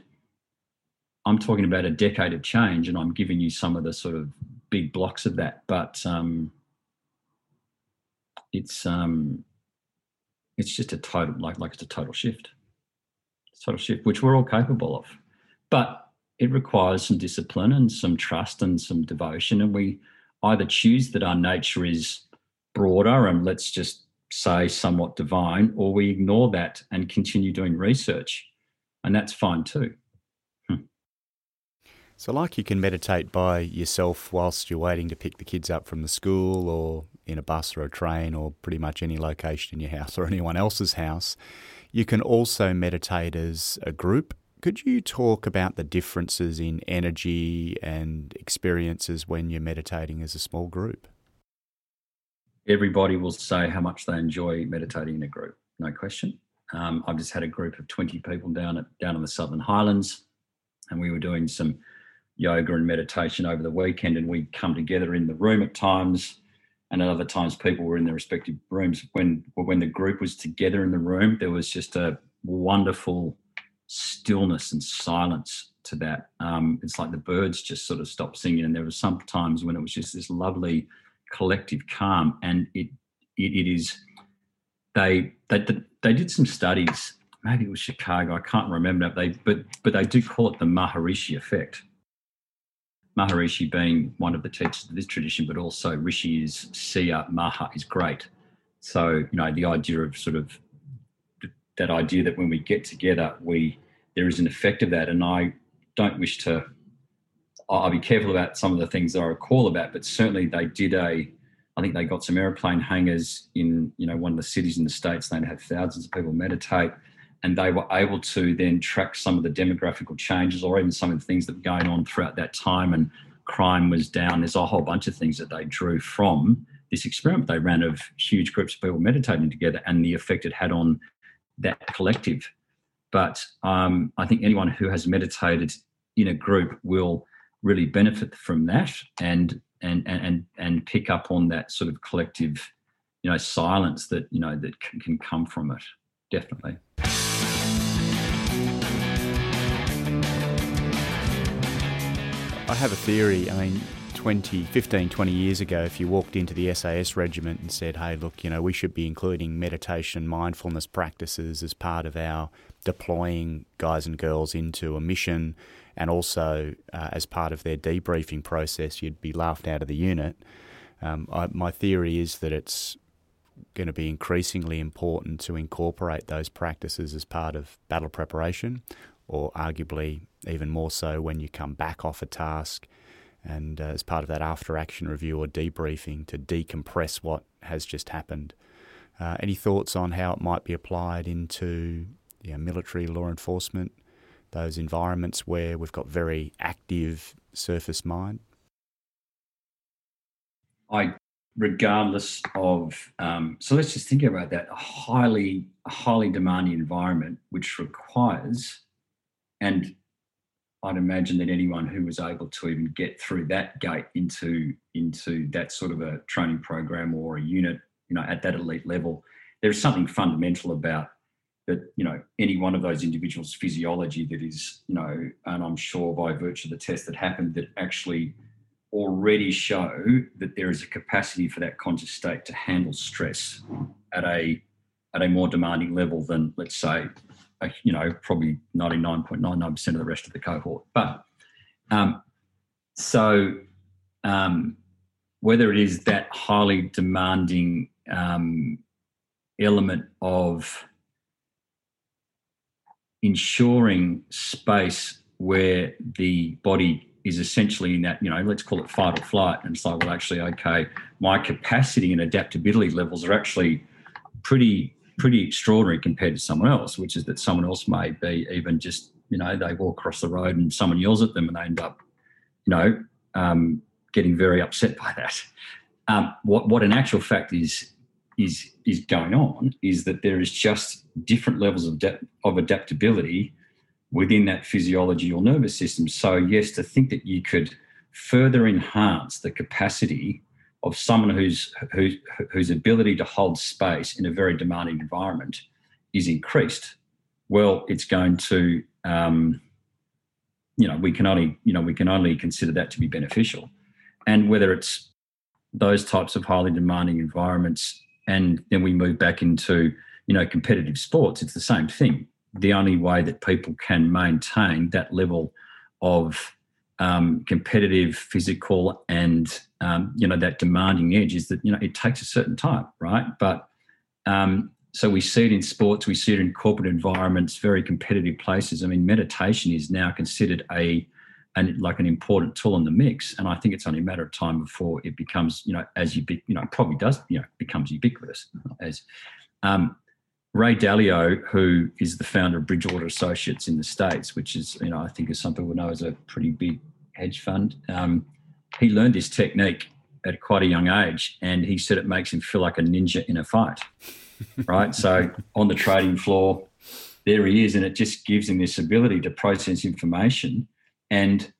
i'm talking about a decade of change and i'm giving you some of the sort of big blocks of that but um it's um it's just a total like like it's a total shift. Total shift which we're all capable of. But it requires some discipline and some trust and some devotion and we either choose that our nature is broader and let's just say somewhat divine or we ignore that and continue doing research and that's fine too So, like you can meditate by yourself whilst you're waiting to pick the kids up from the school or in a bus or a train or pretty much any location in your house or [LAUGHS] anyone else's house, you can also meditate as a group. Could you talk about the differences in energy and experiences when you're meditating as a small group? everybody will say how much they enjoy meditating in a group no question um, i've just had a group of 20 people down at down in the southern highlands and we were doing some yoga and meditation over the weekend and we'd come together in the room at times and at other times people were in their respective rooms. When when the group was together in the room there was just a wonderful stillness and silence to that. Um, it's like the birds just sort of stopped singing and there were some times when it was just this lovely collective calm and it it, it is they, they they did some studies. Maybe it was chicago i can't remember they but but they do call it the maharishi effect maharishi being one of the teachers of this tradition but also rishi is seer maha is great so you know the idea of sort of that idea that when we get together we there is an effect of that and i don't wish to I'll be careful about some of the things that I recall about, but certainly they did a. I think they got some airplane hangars in you know one of the cities in the states. They had thousands of people meditate, and they were able to then track some of the demographical changes or even some of the things that were going on throughout that time. And crime was down. There's a whole bunch of things that they drew from this experiment they ran of huge groups of people meditating together and the effect it had on that collective. But um, I think anyone who has meditated in a group will really benefit from that and and and and pick up on that sort of collective you know silence that you know that can, can come from it definitely I have a theory. I mean, 20, 15, 20 years ago, if you walked into the SAS regiment and said, hey, look, you know, we should be including meditation, mindfulness practices as part of our deploying guys and girls into a mission and also uh, as part of their debriefing process, you'd be laughed out of the unit. Um, I, my theory is that it's going to be increasingly important to incorporate those practices as part of battle preparation, or arguably even more so when you come back off a task and uh, as part of that after action review or debriefing to decompress what has just happened. Uh, any thoughts on how it might be applied into you know, military law enforcement, those environments where we've got very active surface mind? I, regardless of, um, so let's just think about that a highly, highly demanding environment which requires, and I'd imagine that anyone who was able to even get through that gate into into that sort of a training program or a unit, you know, at that elite level, there's something fundamental about that. You know, any one of those individuals' physiology that is, you know, and I'm sure by virtue of the test that happened, that actually already show that there is a capacity for that conscious state to handle stress at a at a more demanding level than, let's say, you know, probably 99.99% of the rest of the cohort. But um, so um, whether it is that highly demanding um, element of ensuring space where the body is essentially in that, you know, let's call it fight or flight. And it's like, well, actually, okay, my capacity and adaptability levels are actually pretty pretty extraordinary compared to someone else, which is that someone else may be even just, you know, they walk across the road and someone yells at them and they end up, you know, um, getting very upset by that. Um, what, what in actual fact is is is going on is that there is just different levels of, de- of adaptability within that physiology or nervous system. So yes, to think that you could further enhance the capacity of someone whose whose whose ability to hold space in a very demanding environment is increased, well, it's going to um, you know we can only you know we can only consider that to be beneficial, and whether it's those types of highly demanding environments, and then we move back into you know competitive sports, it's the same thing. The only way that people can maintain that level of um, competitive, physical, and um, you know that demanding edge is that you know it takes a certain time, right? But um, so we see it in sports, we see it in corporate environments, very competitive places. I mean, meditation is now considered a and like an important tool in the mix, and I think it's only a matter of time before it becomes, you know, as you you know, probably does, you know, becomes ubiquitous. As um, Ray Dalio, who is the founder of Bridgewater Associates in the States, which is, you know, I think as some people know, is a pretty big hedge fund. Um, he learned this technique at quite a young age, and he said it makes him feel like a ninja in a fight. [LAUGHS] right. So on the trading floor, there he is, and it just gives him this ability to process information and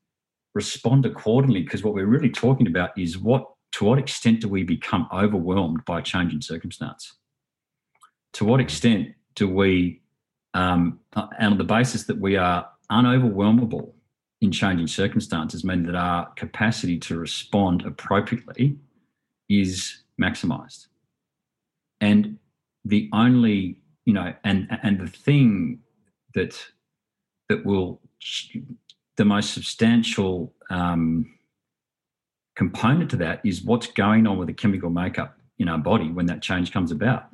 respond accordingly. Because what we're really talking about is what to what extent do we become overwhelmed by changing circumstance? To what extent do we, um, and on the basis that we are unoverwhelmable in changing circumstances mean that our capacity to respond appropriately is maximized. And the only, you know, and and the thing that that will the most substantial um, component to that is what's going on with the chemical makeup in our body when that change comes about.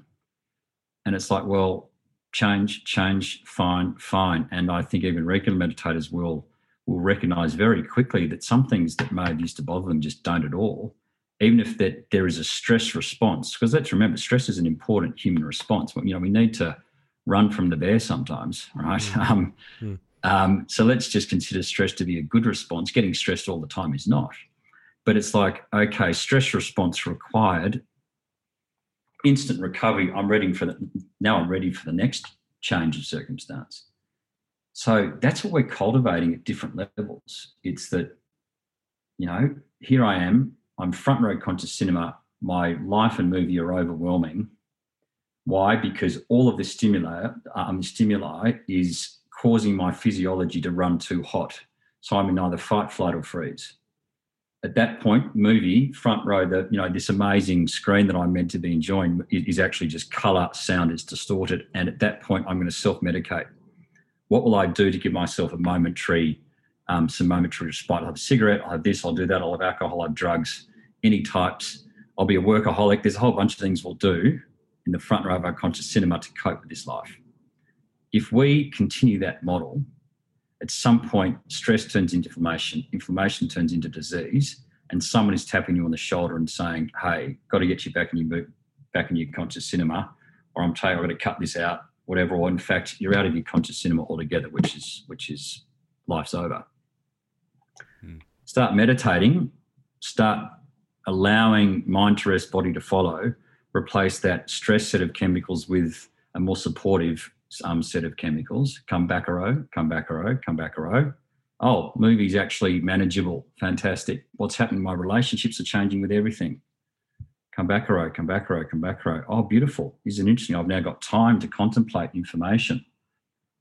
And it's like, well, change, change, fine, fine. And I think even regular meditators will will recognize very quickly that some things that may have used to bother them just don't at all even if that there is a stress response because let's remember stress is an important human response you know we need to run from the bear sometimes right mm. [LAUGHS] um, mm. Um, so let's just consider stress to be a good response getting stressed all the time is not but it's like okay stress response required instant recovery i'm ready for the now i'm ready for the next change of circumstance so that's what we're cultivating at different levels. It's that, you know, here I am, I'm front row conscious cinema. My life and movie are overwhelming. Why? Because all of the stimuli, um, stimuli is causing my physiology to run too hot. So I'm in either fight, flight, or freeze. At that point, movie front row, the you know this amazing screen that I'm meant to be enjoying is actually just color, sound is distorted, and at that point, I'm going to self medicate what will I do to give myself a momentary, um, some momentary respite? I'll have a cigarette, I'll have this, I'll do that, I'll have alcohol, I'll have drugs, any types. I'll be a workaholic. There's a whole bunch of things we'll do in the front row of our conscious cinema to cope with this life. If we continue that model, at some point, stress turns into inflammation, inflammation turns into disease, and someone is tapping you on the shoulder and saying, "Hey, got to get you back in your back in your conscious cinema," or "I'm telling you, I've got to cut this out whatever, or in fact, you're out of your conscious cinema altogether, which is which is life's over. Hmm. Start meditating. Start allowing mind to rest, body to follow. Replace that stress set of chemicals with a more supportive um, set of chemicals. Come back a row, come back a row, come back a row. oh, movies actually manageable, fantastic. What's happened? My relationships are changing with everything. Come back, a row, come back, a row, come back, a row. Oh, beautiful. Isn't it interesting? I've now got time to contemplate information.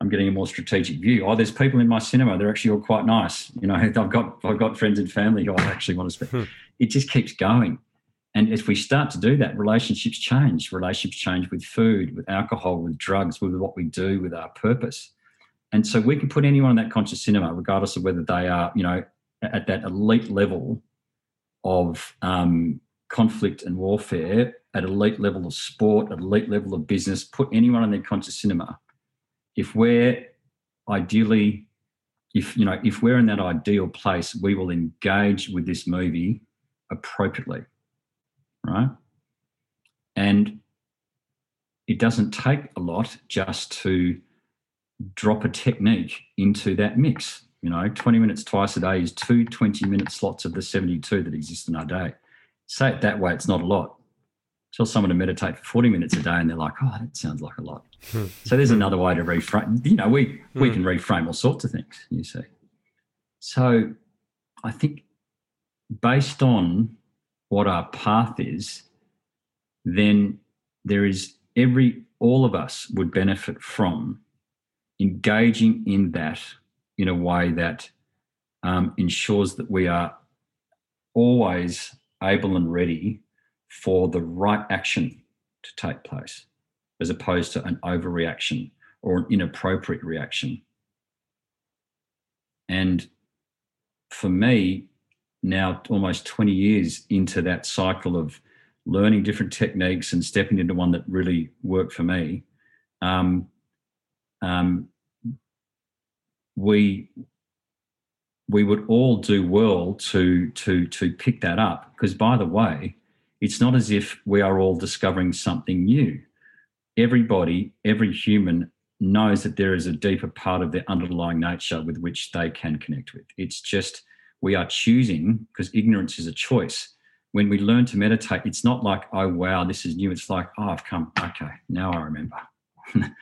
I'm getting a more strategic view. Oh, there's people in my cinema. They're actually all quite nice. You know, [LAUGHS] I've got I've got friends and family who I actually want to speak. it just keeps going. And if we start to do that, relationships change. Relationships change with food, with alcohol, with drugs, with what we do, with our purpose. And so we can put anyone in that conscious cinema, regardless of whether they are, you know, at that elite level of um, conflict and warfare, at elite level of sport, at elite level of business, put anyone in their conscious cinema. If we're ideally, if you know, if we're in that ideal place, we will engage with this movie appropriately right? And it doesn't take a lot just to drop a technique into that mix. You know, 20 minutes twice a day is two 20 minute slots of the 72 that exist in our day. Say it that way, it's not a lot. Tell someone to meditate for 40 minutes a day and they're like, oh, that sounds like a lot. Hmm. so there's another way to reframe. You know, we, we hmm. can reframe all sorts of things, you see. So I think based on what our path is, then there is every, all of us would benefit from engaging in that in a way that um, ensures that we are always able and ready for the right action to take place, as opposed to an overreaction or an inappropriate reaction. And for me, now almost 20 years into that cycle of learning different techniques and stepping into one that really worked for me, um, um, we we would all do well to to to pick that up. Because by the way it's not as if we are all discovering something new. Everybody every human knows that there is a deeper part of their underlying nature with which they can connect with. It's just we are choosing because ignorance is a choice. When we learn to meditate it's not like oh wow this is new. It's like oh i've come okay now i remember. [LAUGHS]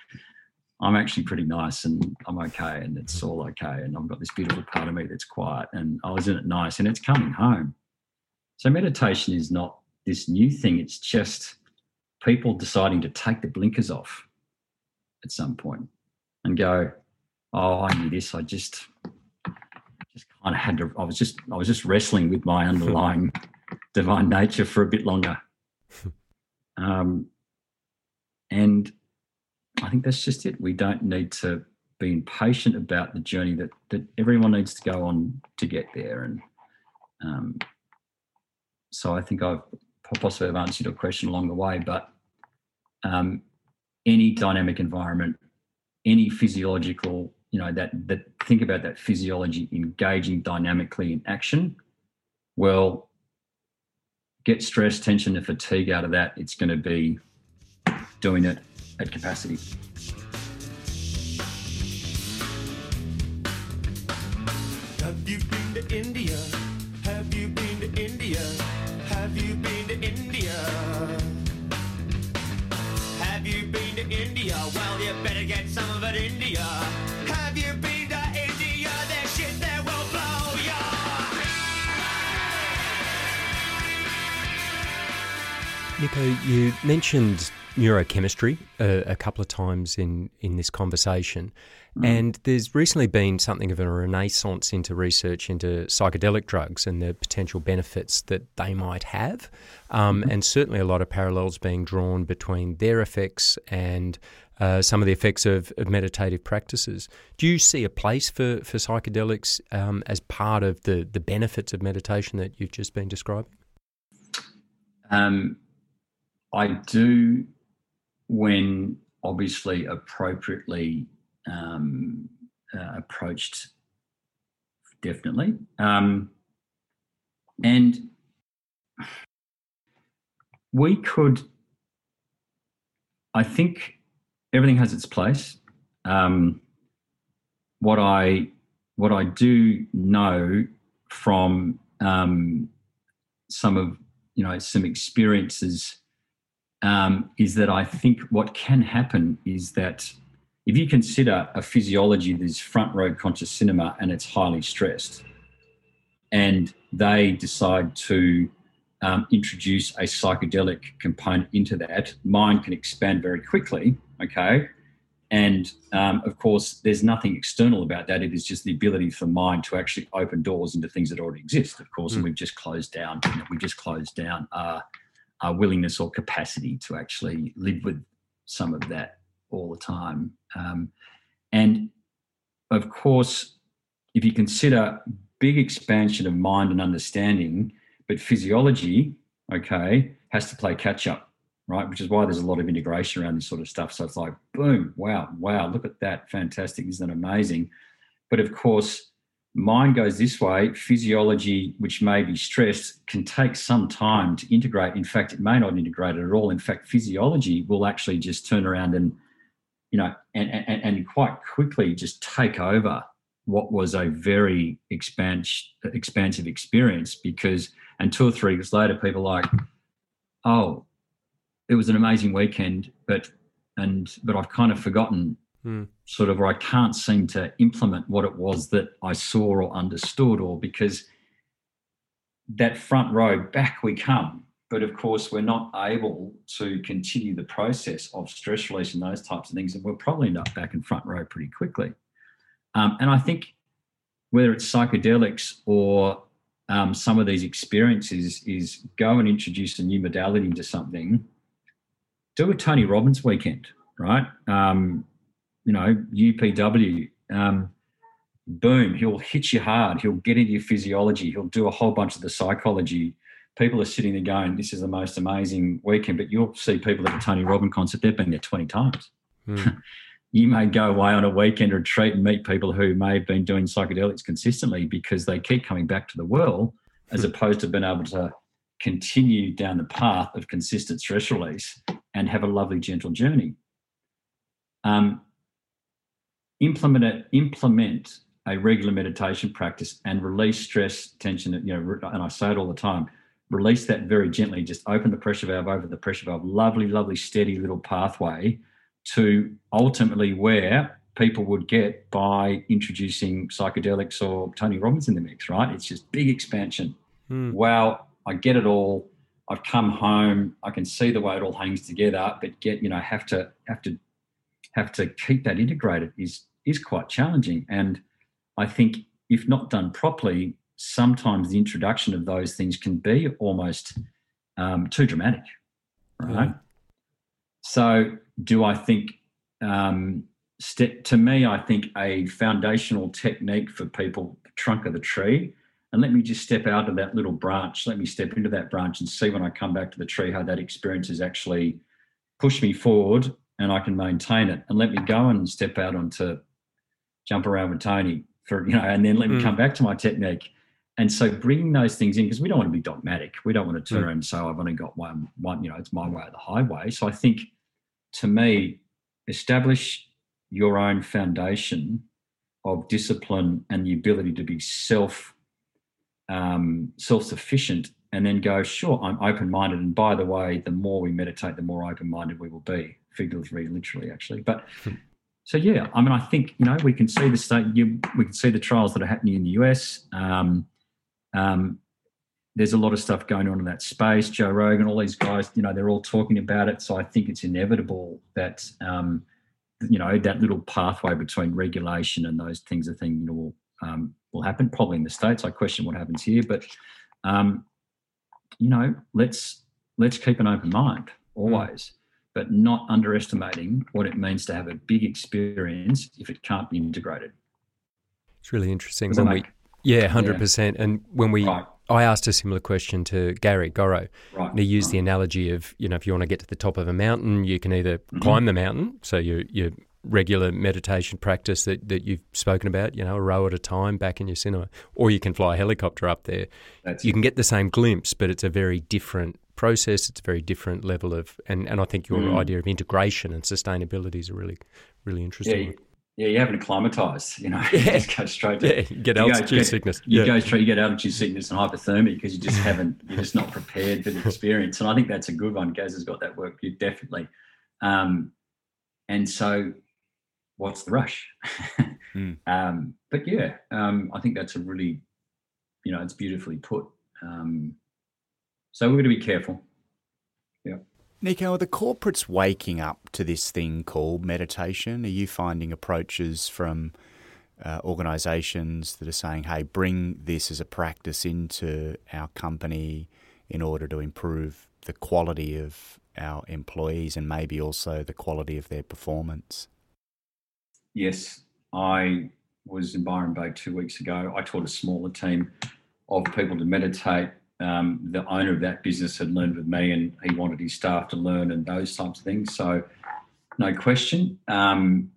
I'm actually pretty nice and i'm okay and it's mm-hmm. all okay and i've got this beautiful part of me that's quiet and oh isn't it nice and it's coming home. So meditation is not this new thing it's just people deciding to take the blinkers off at some point and go oh i knew this i just just kind of had to i was just i was just wrestling with my underlying [LAUGHS] divine nature for a bit longer. [LAUGHS] Um, and i think that's just it. We don't need to be impatient about the journey that that everyone needs to go on to get there. And um, so i think i've possibly have answered your question along the way but um, any dynamic environment any physiological you know that that think about that physiology engaging dynamically in action well get stress tension and fatigue out of that it's going to be doing it at capacity Have you been to India? Have you been to India? Have you been to India? Have you been to India? Well, you better get some of it, India. Nicho, you mentioned neurochemistry uh, a couple of times in, in this conversation, and there's recently been something of a renaissance into research into psychedelic drugs and the potential benefits that they might have, um, and certainly a lot of parallels being drawn between their effects and uh, some of the effects of, of meditative practices. Do you see a place for, for psychedelics um, as part of the, the benefits of meditation that you've just been describing? Um, I do when obviously appropriately um, uh, approached, definitely. Um, and we could, I think everything has its place. Um, what I what I do know from um, some of you know some experiences um, is that I think what can happen is that if you consider a physiology that is front row conscious cinema and it's highly stressed, and they decide to um, introduce a psychedelic component into that, mind can expand very quickly. Okay. And um, of course, there's nothing external about that. It is just the ability for mind to actually open doors into things that already exist, of course. And we've just closed down, you know, we've just closed down our, our willingness or capacity to actually live with some of that all the time. Um, and of course, if you consider big expansion of mind and understanding, but physiology, okay, has to play catch up, right? Which is why there's a lot of integration around this sort of stuff. So it's like, boom, wow, wow, look at that, fantastic, isn't that amazing? But of course, mind goes this way, physiology, which may be stressed, can take some time to integrate. In fact, it may not integrate at all. In fact, physiology will actually just turn around and you know, and, and, and quite quickly just take over what was a very expans- expansive experience because, and two or three years later, people like, oh, it was an amazing weekend, but, and, but I've kind of forgotten Hmm. sort of, or I can't seem to implement what it was that I saw or understood, or because that front row back we come. But of course we're not able to continue the process of stress release and those types of things and we'll probably end up back in front row pretty quickly. Um, and i think whether it's psychedelics or um, some of these experiences is go and introduce a new modality into something. Do a tony robbins weekend right? Um, you know upw um, boom he'll hit you hard he'll get into your physiology he'll do a whole bunch of the psychology people are sitting there going, "This is the most amazing weekend." But you'll see people at a Tony Robbins concert; they've been there twenty times. Hmm. [LAUGHS] you may go away on a weekend retreat and meet people who may have been doing psychedelics consistently because they keep coming back to the well, as opposed to being able to continue down the path of consistent stress release and have a lovely, gentle journey. Um, implement it, implement a regular meditation practice and release stress, tension. You know, and I say it all the time release that very gently, just open the pressure valve over the pressure valve, lovely, lovely, steady little pathway to ultimately where people would get by introducing psychedelics or Tony Robbins in the mix, right? It's just big expansion. Hmm. Wow, I get it all. I've come home. I can see the way it all hangs together, but get, you know, have to have to have to keep that integrated is is quite challenging. And I think if not done properly, sometimes the introduction of those things can be almost um, too dramatic, right? Yeah. So, do I think? Um, step to me, I think a foundational technique for people, the trunk of the tree, and let me just step out of that little branch. Let me step into that branch and see when I come back to the tree how that experience has actually pushed me forward, and I can maintain it. And let me go and step out onto jump around with Tony for you know, and then let me Mm. come back to my technique. And so bringing those things in because we don't want to be dogmatic. We don't want to turn Mm. and say, "I've only got one, one, you know, it's my way or the highway." So I think, to me, establish your own foundation of discipline and the ability to be self um, self sufficient, and then go, "Sure, I'm open minded." And by the way, the more we meditate, the more open minded we will be, figuratively, literally, actually. But so yeah, I mean, I think you know we can see the state. You, we can see the trials that are happening in the US. Um, um, there's a lot of stuff going on in that space. Joe Rogan, all these guys, you know, they're all talking about it. So I think it's inevitable that um, you know that little pathway between regulation and those things, I think, you know, will um, will happen. Probably in the states. I question what happens here, but um, you know, let's let's keep an open mind always but not underestimating what it means to have a big experience if it can't be integrated. It's really interesting when we, yeah, hundred percent. And when we, Right. I asked a similar question to Gary Gorrow. Right. And he used the analogy of, you know, if you want to get to the top of a mountain, you can either mm-hmm. climb the mountain, so your your regular meditation practice that, that you've spoken about, you know, a row at a time back in your cinema, or you can fly a helicopter up there. That's you it. can get the same glimpse, but it's a very different process. It's a very different level of, and, and I think your Mm. idea of integration and sustainability is a really, really Yeah, interesting. yeah, you haven't acclimatized, you know. [LAUGHS] You just go straight to yeah, get go- altitude get- sickness. You yeah. go straight, you get altitude sickness and hypothermia because you just [LAUGHS] haven't, you're just not prepared for the experience. And I think that's a good one. Gaz has got that work, you definitely. Um, and so what's the rush? [LAUGHS] Mm. um, but yeah, um, I think that's a really, you know, it's beautifully put. Um, so we're going to be careful. Yeah. Nicho, are the corporates waking up to this thing called meditation? Are you finding approaches from uh, organisations that are saying, hey, bring this as a practice into our company in order to improve the quality of our employees and maybe also the quality of their performance? Yes, I was in Byron Bay two weeks ago. I taught a smaller team of people to meditate. Um, the owner of that business had learned with me, and he wanted his staff to learn and those types of things. So, no question. Um,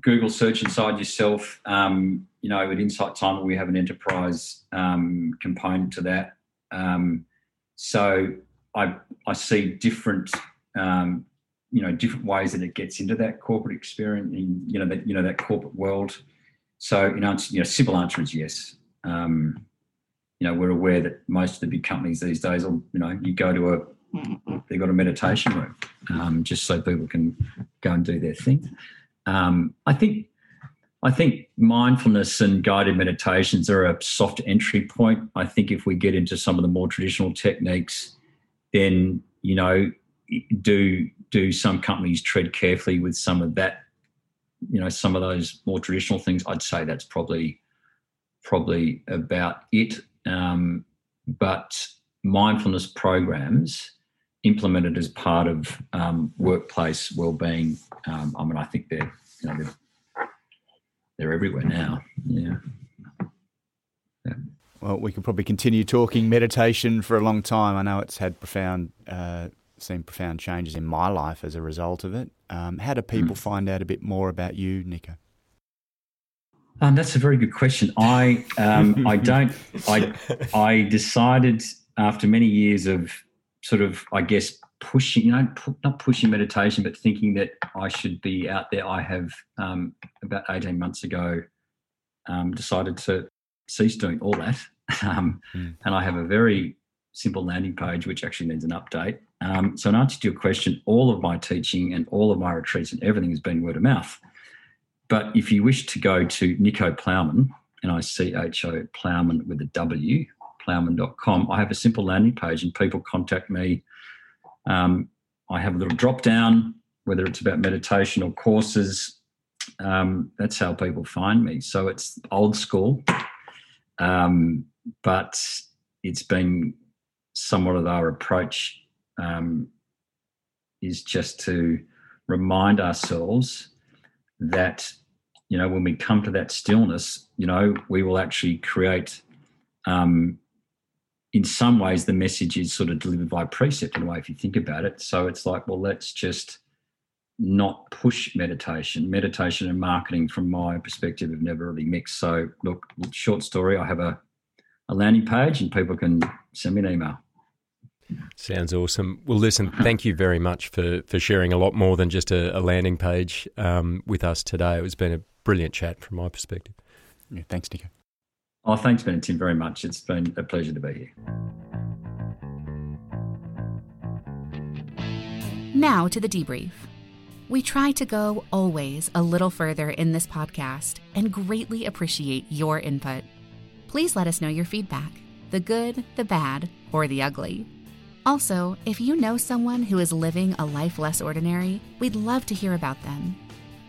Google search inside yourself. Um, you know, at Insight Timer, we have an enterprise um, component to that. Um, so, I I see different um, you know different ways that it gets into that corporate experience in you know that you know that corporate world so you know you know simple answer is yes um, you know we're aware that most of the big companies these days will you know you go to a they've got a meditation room um, just so people can go and do their thing. Um, i think i think mindfulness and guided meditations are a soft entry point. I think if we get into some of the more traditional techniques then you know do do some companies tread carefully with some of that you know some of those more traditional things? I'd say that's probably probably about it um, but mindfulness programs implemented as part of um, workplace well-being um, i mean i think they're you know they're, they're everywhere now yeah Well, we could probably continue talking meditation for a long time. I know it's had profound, uh, seen profound changes in my life as a result of it. Um, how do people find out a bit more about you, Nicho? Um, that's a very good question. I um, I [LAUGHS] don't I I decided after many years of sort of I guess pushing you know pu- not pushing meditation but thinking that I should be out there. I have um, about eighteen months ago um, decided to cease doing all that, [LAUGHS] um, Mm. and I have a very simple landing page which actually needs an update. Um, so in answer to your question, all of my teaching and all of my retreats and everything has been word of mouth. But if you wish to go to Nicho Plowman, N I C H O Plowman with a W, plowman.com, I have a simple landing page and people contact me. Um, I have a little drop down, whether it's about meditation or courses. Um, that's how people find me. So it's old school, um, but it's been somewhat of our approach um, is just to remind ourselves that you know when we come to that stillness you know we will actually create um in some ways the message is sort of delivered by precept in a way if you think about it. So it's like well let's just not push meditation. Meditation and marketing from my perspective have never really mixed. So look short story i have a, a landing page and people can send me an email Sounds awesome. Well, listen, thank you very much for, for sharing a lot more than just a, a landing page um, with us today. It's been a brilliant chat from my perspective. Yeah, thanks, Nicho. oh thanks ben and tim very much it's been a pleasure to be here Now to the debrief. We try to go always a little further in this podcast and greatly appreciate your input. Please let us know your feedback the good, the bad, or the ugly. Also, if you know someone who is living a life less ordinary, we'd love to hear about them.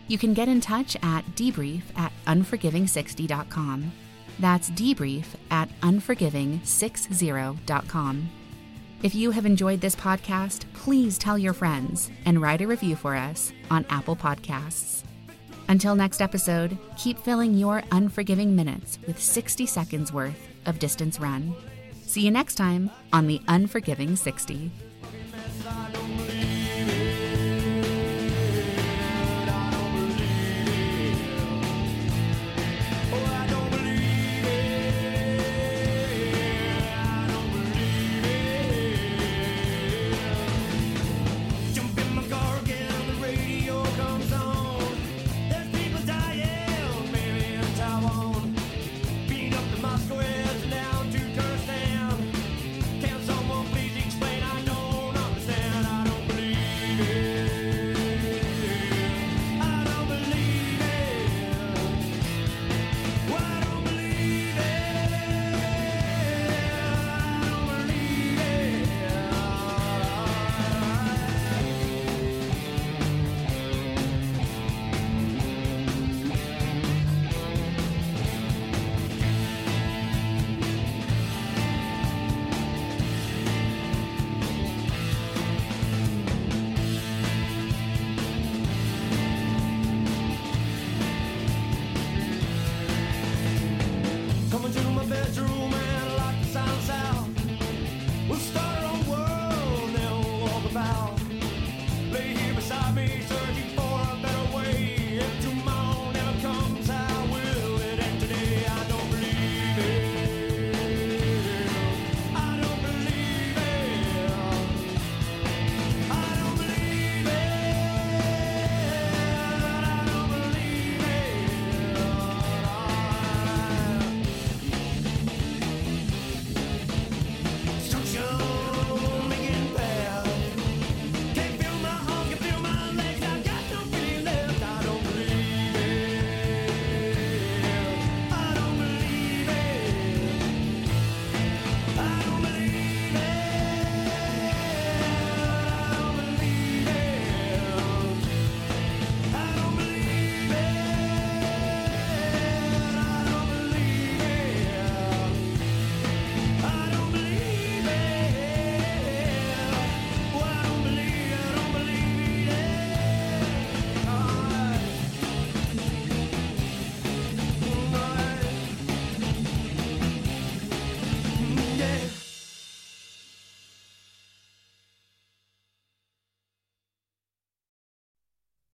You can get in touch at debrief at unforgiving60.com. That's debrief at unforgiving60.com. If you have enjoyed this podcast, please tell your friends and write a review for us on Apple Podcasts. Until next episode, keep filling your unforgiving minutes with 60 seconds worth of distance run. See you next time on the Unforgiving 60.